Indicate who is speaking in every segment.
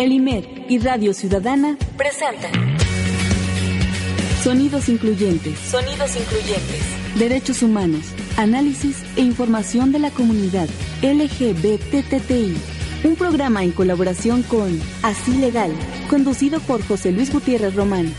Speaker 1: El IMED y Radio Ciudadana presentan Sonidos Incluyentes. Sonidos Incluyentes. Derechos humanos, análisis e información de la comunidad LGBTTI. Un programa en colaboración con Así Legal, conducido por José Luis Gutiérrez Román.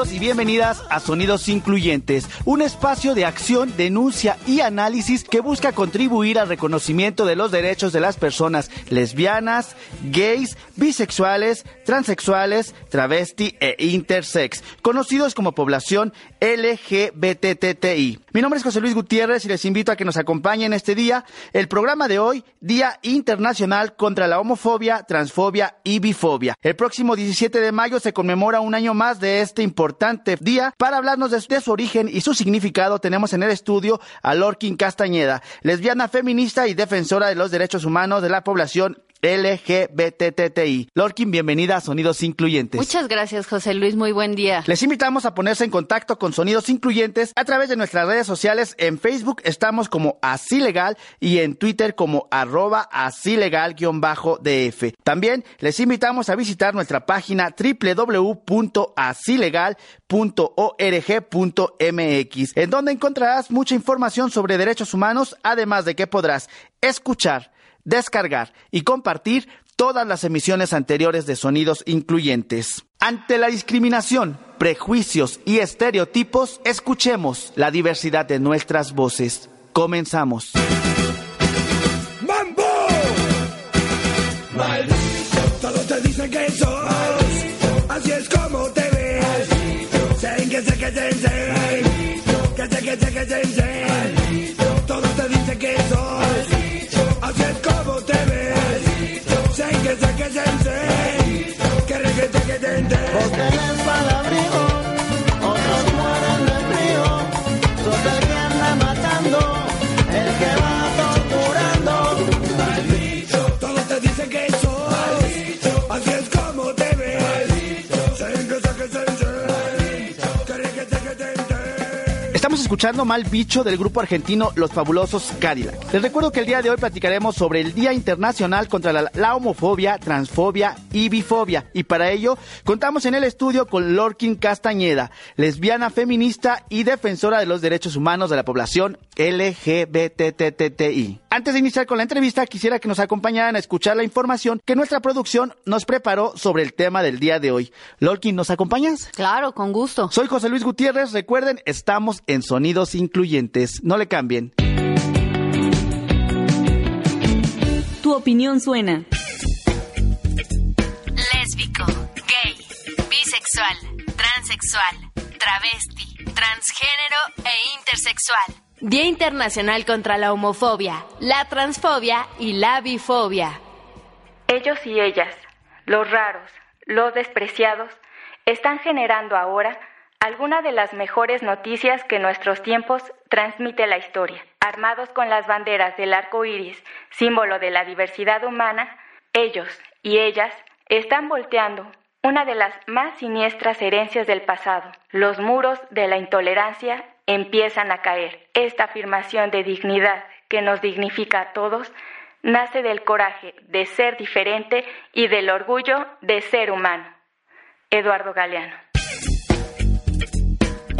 Speaker 2: Bienvenidos y bienvenidas a Sonidos Incluyentes, un espacio de acción, denuncia y análisis que busca contribuir al reconocimiento de los derechos de las personas lesbianas, gays, bisexuales, transexuales, travesti e intersex, conocidos como población LGBTTI. Mi nombre es José Luis Gutiérrez y les invito a que nos acompañen este día, el programa de hoy, Día Internacional contra la Homofobia, Transfobia y Bifobia. El próximo 17 de mayo se conmemora un año más de este importante día. Para hablarnos de, su origen y su significado, tenemos en el estudio a Lorkin Castañeda, lesbiana feminista y defensora de los derechos humanos de la población LGBTTI. Lorkin, bienvenida a Sonidos Incluyentes.
Speaker 3: Muchas gracias, José Luis. Muy buen día.
Speaker 2: Les invitamos a ponerse en contacto con Sonidos Incluyentes a través de nuestras redes sociales. En Facebook estamos como Así Legal y en Twitter como arroba así legal-df. También les invitamos a visitar nuestra página www.asilegal.org.mx, en donde encontrarás mucha información sobre derechos humanos, además de que podrás escuchar descargar y compartir todas las emisiones anteriores de sonidos incluyentes. Ante la discriminación, prejuicios y estereotipos, escuchemos la diversidad de nuestras voces. Comenzamos.
Speaker 4: ¡Mambo! Maldito, todos te dicen que sos. Así es como te ves. Sen que se que Que se que se que se Todos te dicen que sos.
Speaker 2: Escuchando Mal Bicho del grupo argentino Los Fabulosos Cadillac. Les recuerdo que el día de hoy platicaremos sobre el Día Internacional contra la, la homofobia, transfobia y bifobia. Y para ello contamos en el estudio con Lorkin Castañeda, lesbiana feminista y defensora de los derechos humanos de la población LGBTTI. Antes de iniciar con la entrevista, quisiera que nos acompañaran a escuchar la información que nuestra producción nos preparó sobre el tema del día de hoy. Lorkin, ¿nos acompañas?
Speaker 3: Claro, con gusto.
Speaker 2: Soy José Luis Gutiérrez. Recuerden, estamos en Sonidos Incluyentes. No le cambien.
Speaker 1: Tu opinión suena.
Speaker 5: lésbico, gay, bisexual, travesti, transgénero e intersexual. Día Internacional contra la Homofobia, la Transfobia y la Bifobia.
Speaker 6: Ellos y ellas, los raros, los despreciados, están generando ahora alguna de las mejores noticias que nuestros tiempos transmite la historia. Armados con las banderas del arco iris, símbolo de la diversidad humana, ellos y ellas están volteando una de las más siniestras herencias del pasado, los muros de la intolerancia empiezan a caer. Esta afirmación de dignidad que nos dignifica a todos nace del coraje de ser diferente y del orgullo de ser humano. Eduardo Galeano.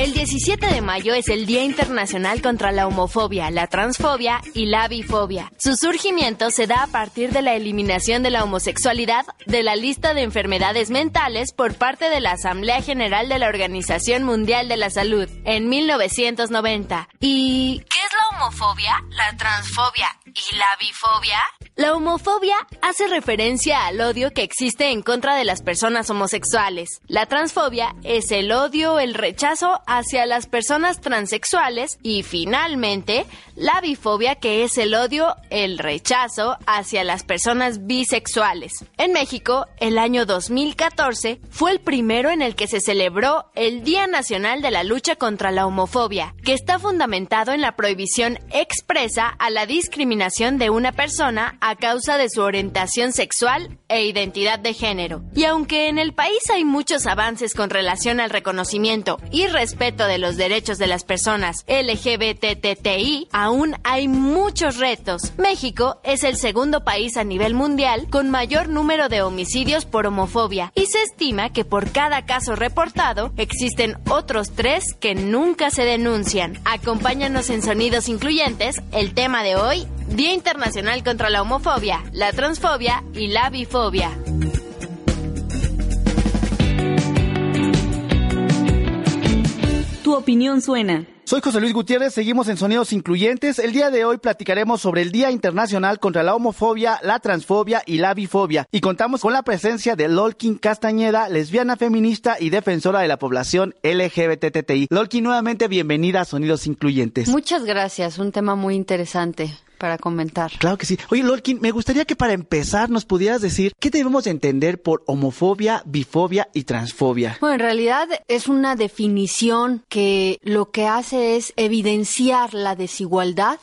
Speaker 5: El 17 de mayo es el Día Internacional contra la Homofobia, la Transfobia y la Bifobia. Su surgimiento se da a partir de la eliminación de la homosexualidad de la lista de enfermedades mentales por parte de la Asamblea General de la Organización Mundial de la Salud en 1990. ¿Y qué es la homofobia, la transfobia y la bifobia? La homofobia hace referencia al odio que existe en contra de las personas homosexuales. La transfobia es el odio, el rechazo hacia las personas transexuales y finalmente la bifobia que es el odio, el rechazo hacia las personas bisexuales. En México, el año 2014 fue el primero en el que se celebró el Día Nacional de la Lucha contra la Homofobia, que está fundamentado en la prohibición expresa a la discriminación de una persona a causa de su orientación sexual e identidad de género. Y aunque en el país hay muchos avances con relación al reconocimiento y respeto de los derechos de las personas LGBTTI, aún hay muchos retos. México es el segundo país a nivel mundial con mayor número de homicidios por homofobia y se estima que por cada caso reportado existen otros tres que nunca se denuncian. Acompáñanos en Sonidos Incluyentes, el tema de hoy, Día Internacional contra la Homofobia, la Transfobia y la Bifobia.
Speaker 1: Opinión suena.
Speaker 2: Soy José Luis Gutiérrez, seguimos en Sonidos Incluyentes. El día de hoy platicaremos sobre el Día Internacional contra la Homofobia, la Transfobia y la Bifobia. Y contamos con la presencia de Lolkin Castañeda, lesbiana feminista y defensora de la población LGBTTI. Lolkin, nuevamente bienvenida a Sonidos Incluyentes.
Speaker 3: Muchas gracias, un tema muy interesante para comentar.
Speaker 2: Claro que sí. Oye, Lolkin, me gustaría que para empezar nos pudieras decir qué debemos entender por homofobia, bifobia y transfobia.
Speaker 3: Bueno, en realidad es una definición que lo que hace es evidenciar la desigualdad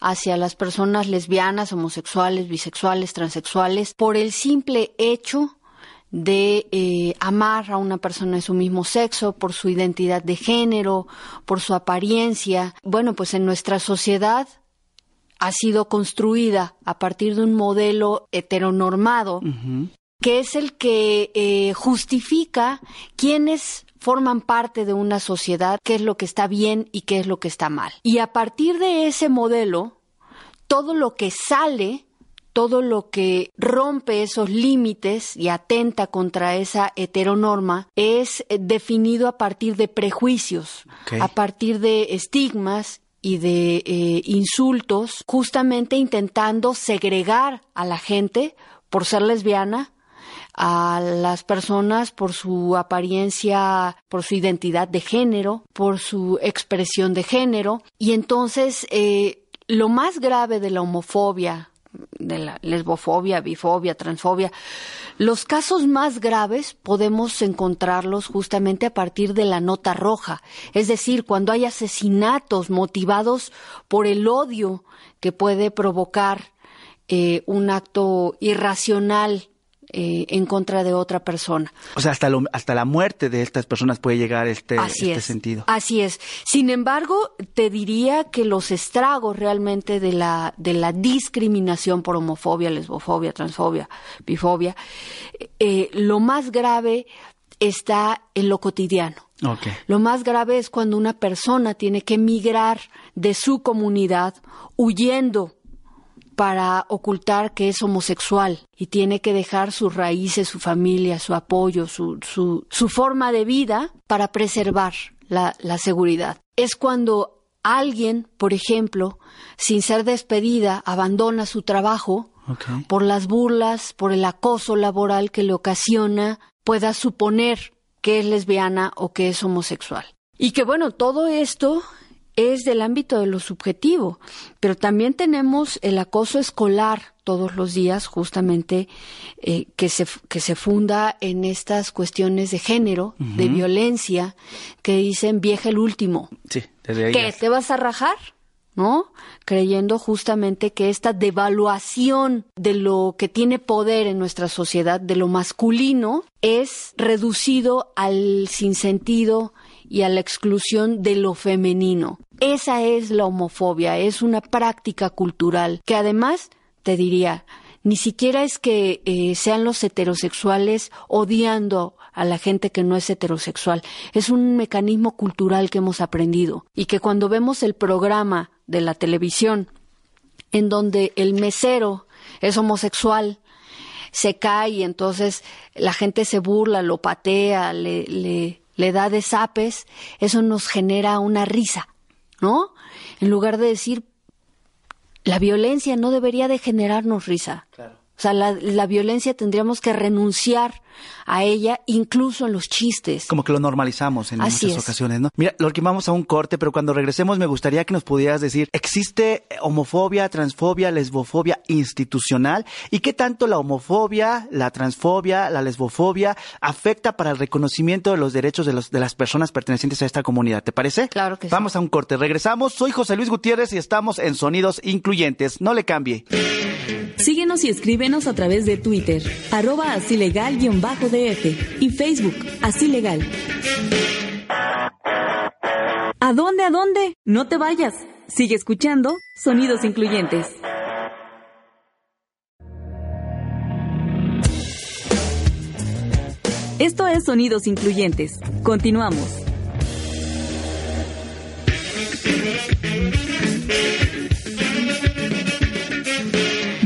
Speaker 3: hacia las personas lesbianas, homosexuales, bisexuales, transexuales, por el simple hecho de eh, amar a una persona de su mismo sexo, por su identidad de género, por su apariencia. Bueno, pues en nuestra sociedad ha sido construida a partir de un modelo heteronormado, que es el que eh, justifica quiénes forman parte de una sociedad, qué es lo que está bien y qué es lo que está mal. Y a partir de ese modelo, todo lo que sale, todo lo que rompe esos límites y atenta contra esa heteronorma es eh, definido a partir de prejuicios, a partir de estigmas y de eh, insultos, justamente intentando segregar a la gente por ser lesbiana, a las personas por su apariencia, por su identidad de género, por su expresión de género. Y entonces, eh, lo más grave de la homofobia, de la lesbofobia, bifobia, transfobia, los casos más graves podemos encontrarlos justamente a partir de la nota roja, es decir, cuando hay asesinatos motivados por el odio que puede provocar eh, un acto irracional eh, en contra de otra persona.
Speaker 2: O sea, hasta, hasta la muerte de estas personas puede llegar este, este sentido.
Speaker 3: Así es. Sin embargo, te diría que los estragos realmente de la, de la discriminación por homofobia, lesbofobia, transfobia, bifobia, eh, lo más grave está en lo cotidiano. Lo más grave es cuando una persona tiene que emigrar de su comunidad huyendo para ocultar que es homosexual y tiene que dejar sus raíces, su familia, su apoyo, su, su, forma de vida para preservar la, seguridad. Es cuando alguien, por ejemplo, sin ser despedida, abandona su trabajo por las burlas, por el acoso laboral que le ocasiona, pueda suponer que es lesbiana o que es homosexual. Y que bueno, todo esto es del ámbito de lo subjetivo, pero también tenemos el acoso escolar todos los días, justamente eh, que, se, que se funda en estas cuestiones de género, de violencia, que dicen vieja el último.
Speaker 2: Sí, desde ahí.
Speaker 3: ¿Qué? ¿Te vas a rajar? ¿no? Creyendo justamente que esta devaluación de lo que tiene poder en nuestra sociedad, de lo masculino, es reducido al sinsentido y a la exclusión de lo femenino. Esa es la homofobia, es una práctica cultural que además, te diría, ni siquiera es que eh, sean los heterosexuales odiando a la gente que no es heterosexual. Es un mecanismo cultural que hemos aprendido y que cuando vemos el programa de la televisión en donde el mesero es homosexual, se cae y entonces la gente se burla, lo patea, le, da desapes, eso nos genera una risa, ¿no? En lugar de decir, la violencia no debería de generarnos risa. Claro. O sea, la, la, violencia tendríamos que renunciar a ella, incluso en los chistes.
Speaker 2: Como que lo normalizamos en muchas ocasiones, ¿no? Mira, lo que vamos a un corte, pero cuando regresemos me gustaría que nos pudieras decir, ¿existe homofobia, transfobia, lesbofobia institucional? ¿Y qué tanto la homofobia, la transfobia, la lesbofobia afecta para el reconocimiento de los derechos de, los, de las personas pertenecientes a esta comunidad? ¿Te parece?
Speaker 3: Claro que
Speaker 2: sí. Vamos a un corte, regresamos. Soy José Luis Gutiérrez y estamos en Sonidos Incluyentes. No le cambie.
Speaker 1: Síguenos y escríbenos a través de Twitter, arroba así legal-df y Facebook, así legal. ¿A dónde, a dónde? No te vayas. Sigue escuchando Sonidos Incluyentes. Esto es Sonidos Incluyentes. Continuamos.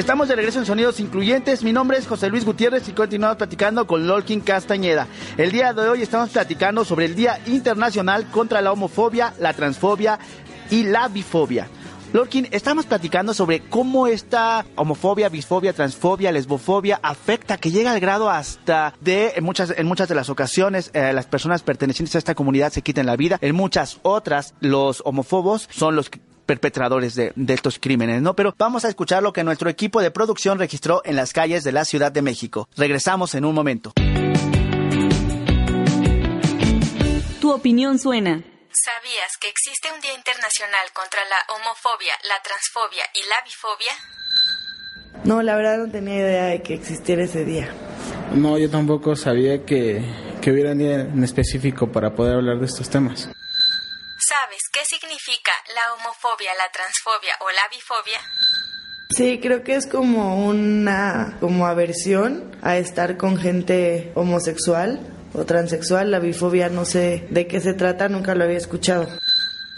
Speaker 2: Estamos de regreso en Sonidos Incluyentes. Mi nombre es José Luis Gutiérrez y continuamos platicando con Lolkin Castañeda. El día de hoy estamos platicando sobre el Día Internacional contra la Homofobia, la Transfobia y la Bifobia. Lorkin, estamos platicando sobre cómo esta homofobia, bisfobia, transfobia, lesbofobia afecta, que llega al grado hasta de, en muchas, en muchas de las ocasiones, eh, las personas pertenecientes a esta comunidad se quiten la vida. En muchas otras, los homofobos son los perpetradores de, de, estos crímenes, ¿no? Pero vamos a escuchar lo que nuestro equipo de producción registró en las calles de la Ciudad de México. Regresamos en un momento.
Speaker 1: Tu opinión suena.
Speaker 5: ¿Sabías que existe un Día Internacional contra la homofobia, la transfobia y la bifobia?
Speaker 7: No, la verdad no tenía idea de que existiera ese día.
Speaker 8: No, yo tampoco sabía que, que hubiera un día en específico para poder hablar de estos temas.
Speaker 5: ¿Sabes qué significa la homofobia, la transfobia o la bifobia?
Speaker 7: Sí, creo que es como una como aversión a estar con gente homosexual o transexual. La bifobia no sé de qué se trata, nunca lo había escuchado.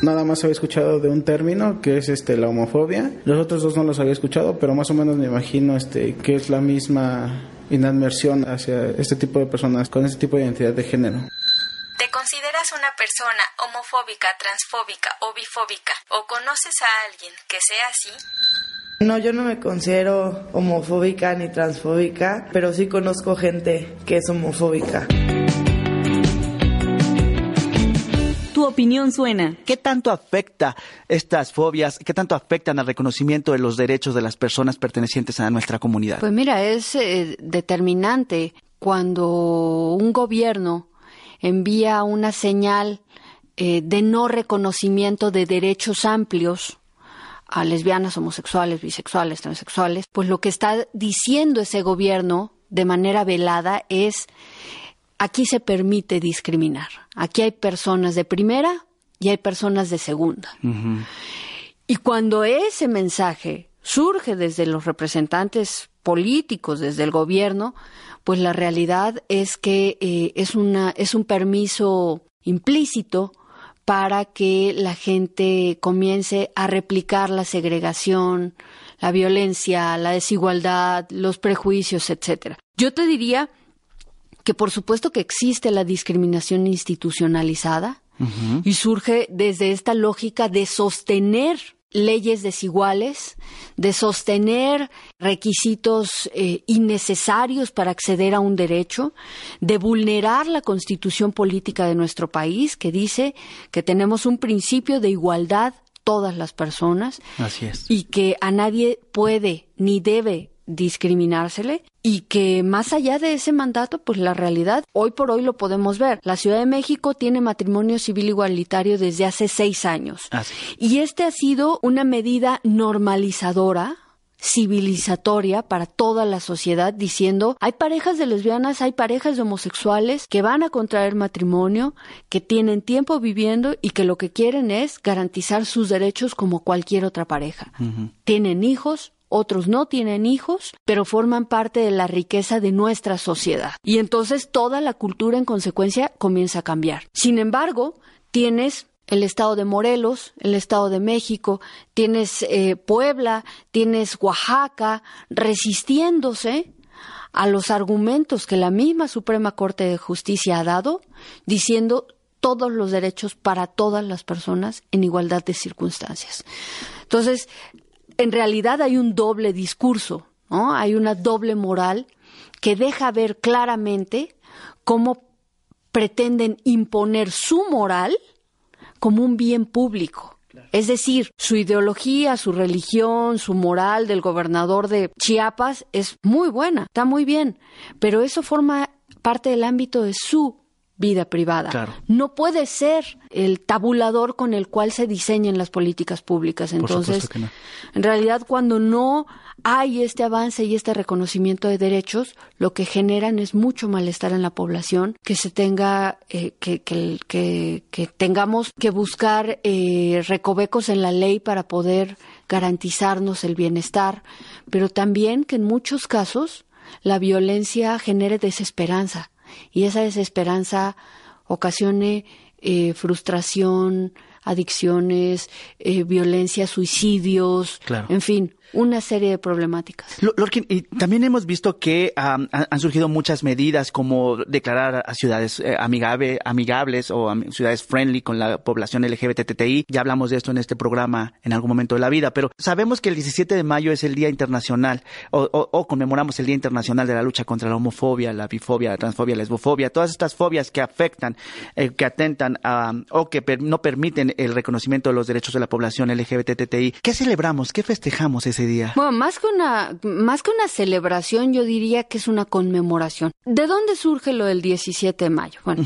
Speaker 8: Nada más había escuchado de un término que es este la homofobia. Los otros dos no los había escuchado, pero más o menos me imagino este que es la misma inadmersión hacia este tipo de personas con este tipo de identidad de género.
Speaker 5: ¿Te consideras una persona homofóbica, transfóbica o bifóbica? ¿O conoces a alguien que sea así?
Speaker 7: No, yo no me considero homofóbica ni transfóbica, pero sí conozco gente que es homofóbica.
Speaker 1: Tu opinión suena.
Speaker 2: ¿Qué tanto afecta estas fobias? ¿Qué tanto afectan al reconocimiento de los derechos de las personas pertenecientes a nuestra comunidad?
Speaker 3: Pues mira, es eh, determinante cuando un gobierno envía una señal eh, de no reconocimiento de derechos amplios a lesbianas, homosexuales, bisexuales, transexuales, pues lo que está diciendo ese gobierno de manera velada es aquí se permite discriminar. Aquí hay personas de primera y hay personas de segunda. Y cuando ese mensaje surge desde los representantes políticos, desde el gobierno, pues la realidad es que eh, es, una, es un permiso implícito para que la gente comience a replicar la segregación, la violencia, la desigualdad, los prejuicios, etcétera. Yo te diría que por supuesto que existe la discriminación institucionalizada y surge desde esta lógica de sostener leyes desiguales, de sostener requisitos eh, innecesarios para acceder a un derecho, de vulnerar la constitución política de nuestro país, que dice que tenemos un principio de igualdad todas las personas
Speaker 2: Así es.
Speaker 3: y que a nadie puede ni debe discriminársele y que más allá de ese mandato, pues la realidad hoy por hoy lo podemos ver. La Ciudad de México tiene matrimonio civil igualitario desde hace seis años y este ha sido una medida normalizadora civilizatoria para toda la sociedad diciendo hay parejas de lesbianas, hay parejas de homosexuales que van a contraer matrimonio, que tienen tiempo viviendo y que lo que quieren es garantizar sus derechos como cualquier otra pareja. Tienen hijos, otros no tienen hijos, pero forman parte de la riqueza de nuestra sociedad. Y entonces toda la cultura en consecuencia comienza a cambiar. Sin embargo, tienes el estado de Morelos, el estado de México, tienes eh, Puebla, tienes Oaxaca, resistiéndose a los argumentos que la misma Suprema Corte de Justicia ha dado, diciendo todos los derechos para todas las personas en igualdad de circunstancias. Entonces, en realidad hay un doble discurso, ¿no? Hay una doble moral que deja ver claramente cómo pretenden imponer su moral como un bien público. Es decir, su ideología, su religión, su moral del gobernador de Chiapas es muy buena, está muy bien, pero eso forma parte del ámbito de su vida privada. No puede ser el tabulador con el cual se diseñan las políticas públicas. Entonces, en realidad, cuando no hay este avance y este reconocimiento de derechos, lo que generan es mucho malestar en la población, que se tenga, eh, que, que, que, tengamos que buscar eh, recovecos en la ley para poder garantizarnos el bienestar, pero también que en muchos casos la violencia genere desesperanza y esa desesperanza ocasione eh, frustración, adicciones, eh, violencia, suicidios, en fin, una serie de problemáticas.
Speaker 2: Lorkin, y también hemos visto que han surgido muchas medidas como declarar a ciudades eh, amigables o ciudades friendly con la población LGBTTI. Ya hablamos de esto en este programa en algún momento de la vida, pero sabemos que el 17 de mayo es el Día Internacional o, conmemoramos el Día Internacional de la lucha contra la homofobia, la bifobia, la transfobia, la lesbofobia, todas estas fobias que afectan, eh, que atentan o que no permiten el reconocimiento de los derechos de la población LGBTTI. ¿Qué celebramos? ¿Qué festejamos ese día?
Speaker 3: Bueno, más que una, más que una celebración, yo diría que es una conmemoración. ¿De dónde surge lo del 17 de mayo? Bueno,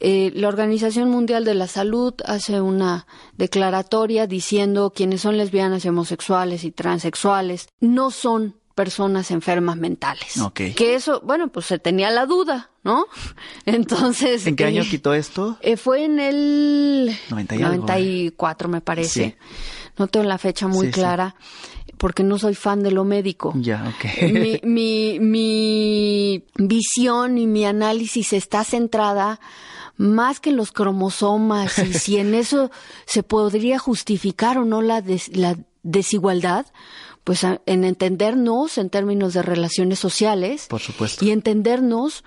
Speaker 3: eh, la Organización Mundial de la Salud hace una declaratoria diciendo quienes son lesbianas, homosexuales y transexuales no son personas enfermas mentales. Que eso, bueno, pues se tenía la duda, ¿no? Entonces.
Speaker 2: ¿En qué año eh, quitó esto?
Speaker 3: Eh, fue en el 94, me parece. No tengo la fecha muy clara porque no soy fan de lo médico.
Speaker 2: Ya, ok.
Speaker 3: mi, mi, mi visión y mi análisis está centrada más que en los cromosomas y si en eso se podría justificar o no la, la desigualdad, pues en entendernos en términos de relaciones sociales.
Speaker 2: Por supuesto.
Speaker 3: Y entendernos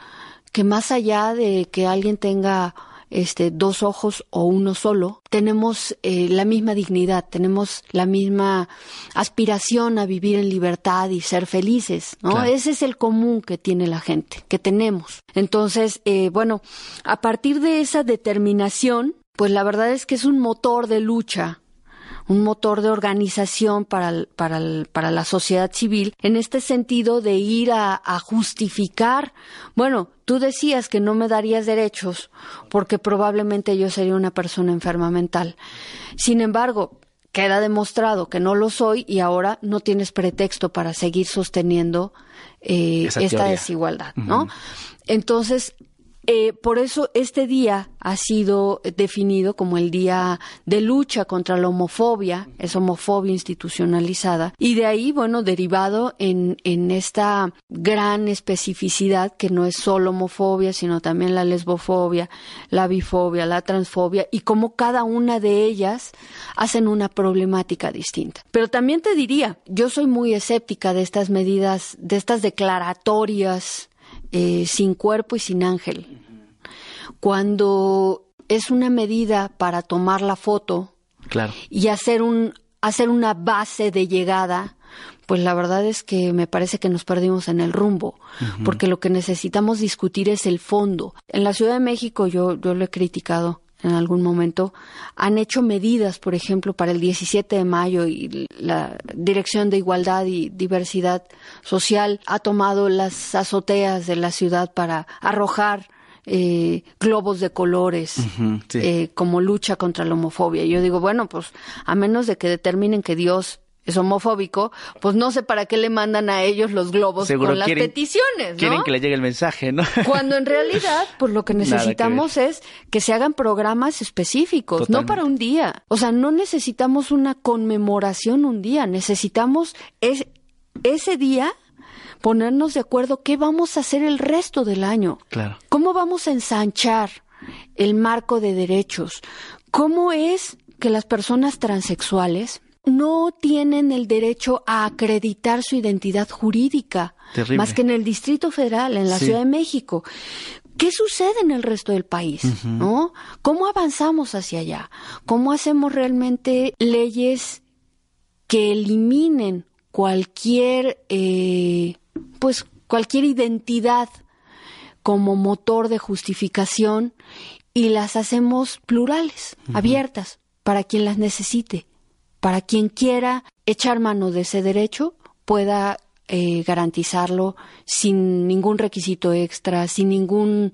Speaker 3: que más allá de que alguien tenga este, dos ojos o uno solo, tenemos eh, la misma dignidad, tenemos la misma aspiración a vivir en libertad y ser felices, ¿no? Ese es el común que tiene la gente, que tenemos. Entonces, eh, bueno, a partir de esa determinación, pues la verdad es que es un motor de lucha un motor de organización para, para, para la sociedad civil, en este sentido de ir a, a justificar, bueno, tú decías que no me darías derechos porque probablemente yo sería una persona enferma mental. Sin embargo, queda demostrado que no lo soy y ahora no tienes pretexto para seguir sosteniendo eh, esta desigualdad, ¿no? Entonces, eh, por eso este día ha sido definido como el día de lucha contra la homofobia, es homofobia institucionalizada, y de ahí, bueno, derivado en, en esta gran especificidad que no es solo homofobia, sino también la lesbofobia, la bifobia, la transfobia, y cómo cada una de ellas hacen una problemática distinta. Pero también te diría, yo soy muy escéptica de estas medidas, de estas declaratorias eh, sin cuerpo y sin ángel. Cuando es una medida para tomar la foto y hacer un hacer una base de llegada, pues la verdad es que me parece que nos perdimos en el rumbo, porque lo que necesitamos discutir es el fondo. En la Ciudad de México yo yo lo he criticado en algún momento, han hecho medidas, por ejemplo, para el 17 de mayo y la Dirección de Igualdad y Diversidad Social ha tomado las azoteas de la ciudad para arrojar eh, globos de colores eh, como lucha contra la homofobia. yo digo, bueno, pues a menos de que determinen que Dios es homofóbico, pues no sé para qué le mandan a ellos los globos con las peticiones, ¿no?
Speaker 2: Quieren que le llegue el mensaje, ¿no?
Speaker 3: Cuando en realidad, pues lo que necesitamos es que se hagan programas específicos, no para un día. O sea, no necesitamos una conmemoración un día, necesitamos es, ese día ponernos de acuerdo qué vamos a hacer el resto del año.
Speaker 2: Claro.
Speaker 3: ¿Cómo vamos a ensanchar el marco de derechos? ¿Cómo es que las personas transexuales no tienen el derecho a acreditar su identidad jurídica, más que en el Distrito Federal, en la Ciudad de México. ¿Qué sucede en el resto del país? ¿No? ¿Cómo avanzamos hacia allá? ¿Cómo hacemos realmente leyes que eliminen cualquier, eh, pues, cualquier identidad como motor de justificación y las hacemos plurales, abiertas, para quien las necesite? Para quien quiera echar mano de ese derecho pueda eh, garantizarlo sin ningún requisito extra, sin ningún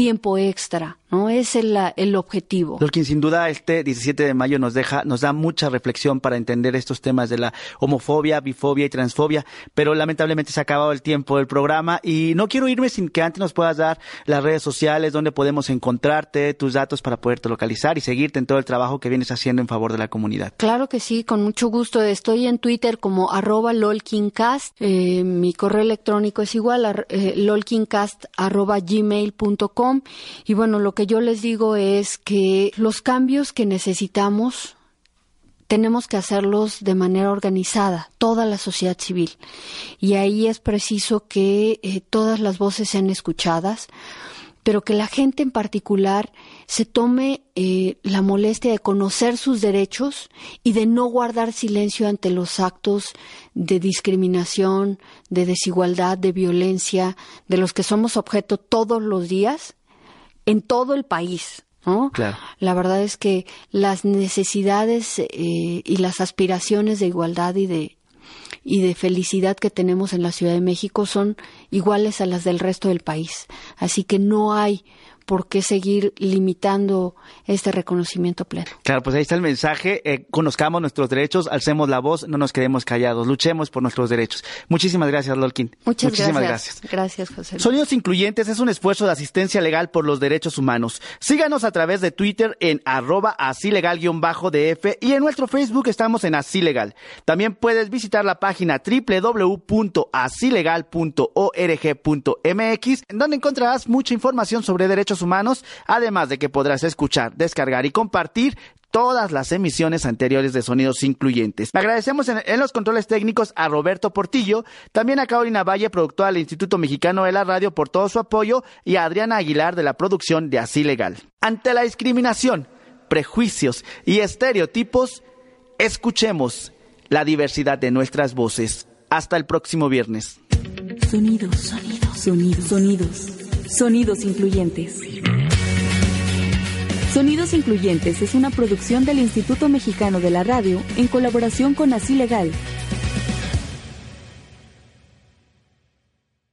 Speaker 3: tiempo extra, ¿no? Es el, el objetivo.
Speaker 2: Lorquín, sin duda este 17 de mayo nos deja, nos da mucha reflexión para entender estos temas de la homofobia, bifobia y transfobia, pero lamentablemente se ha acabado el tiempo del programa y no quiero irme sin que antes nos puedas dar las redes sociales donde podemos encontrarte, tus datos para poderte localizar y seguirte en todo el trabajo que vienes haciendo en favor de la comunidad.
Speaker 3: Claro que sí, con mucho gusto. Estoy en Twitter como arroba lolkincast, eh, mi correo electrónico es igual, eh, lolkincast arroba gmail.com y bueno, lo que yo les digo es que los cambios que necesitamos tenemos que hacerlos de manera organizada, toda la sociedad civil. Y ahí es preciso que eh, todas las voces sean escuchadas, pero que la gente en particular se tome eh, la molestia de conocer sus derechos y de no guardar silencio ante los actos de discriminación, de desigualdad, de violencia, de los que somos objeto todos los días en todo el país. ¿no? La verdad es que las necesidades eh, y las aspiraciones de igualdad y de y de felicidad que tenemos en la Ciudad de México son iguales a las del resto del país. Así que no hay por qué seguir limitando este reconocimiento pleno.
Speaker 2: Claro, pues ahí está el mensaje. Eh, conozcamos nuestros derechos, alcemos la voz, no nos quedemos callados, luchemos por nuestros derechos. Muchísimas gracias, Lolkin.
Speaker 3: Muchas
Speaker 2: Muchísimas
Speaker 3: gracias. Gracias, José.
Speaker 2: Sonidos Incluyentes es un esfuerzo de asistencia legal por los derechos humanos. Síganos a través de Twitter en arroba asilegal-df y en nuestro Facebook estamos en Asilegal. También puedes visitar la página www.asilegal.org.mx en donde encontrarás mucha información sobre derechos humanos, además de que podrás escuchar, descargar y compartir todas las emisiones anteriores de Sonidos Incluyentes. Agradecemos en, los controles técnicos a Roberto Portillo, también a Carolina Valle, productora del Instituto Mexicano de la Radio, por todo su apoyo, y a Adriana Aguilar de la producción de Así Legal. Ante la discriminación, prejuicios y estereotipos, escuchemos la diversidad de nuestras voces. Hasta el próximo viernes.
Speaker 1: Sonidos, sonidos, sonidos, sonidos. Sonidos incluyentes. Sonidos Incluyentes es una producción del Instituto Mexicano de la Radio en colaboración con Así Legal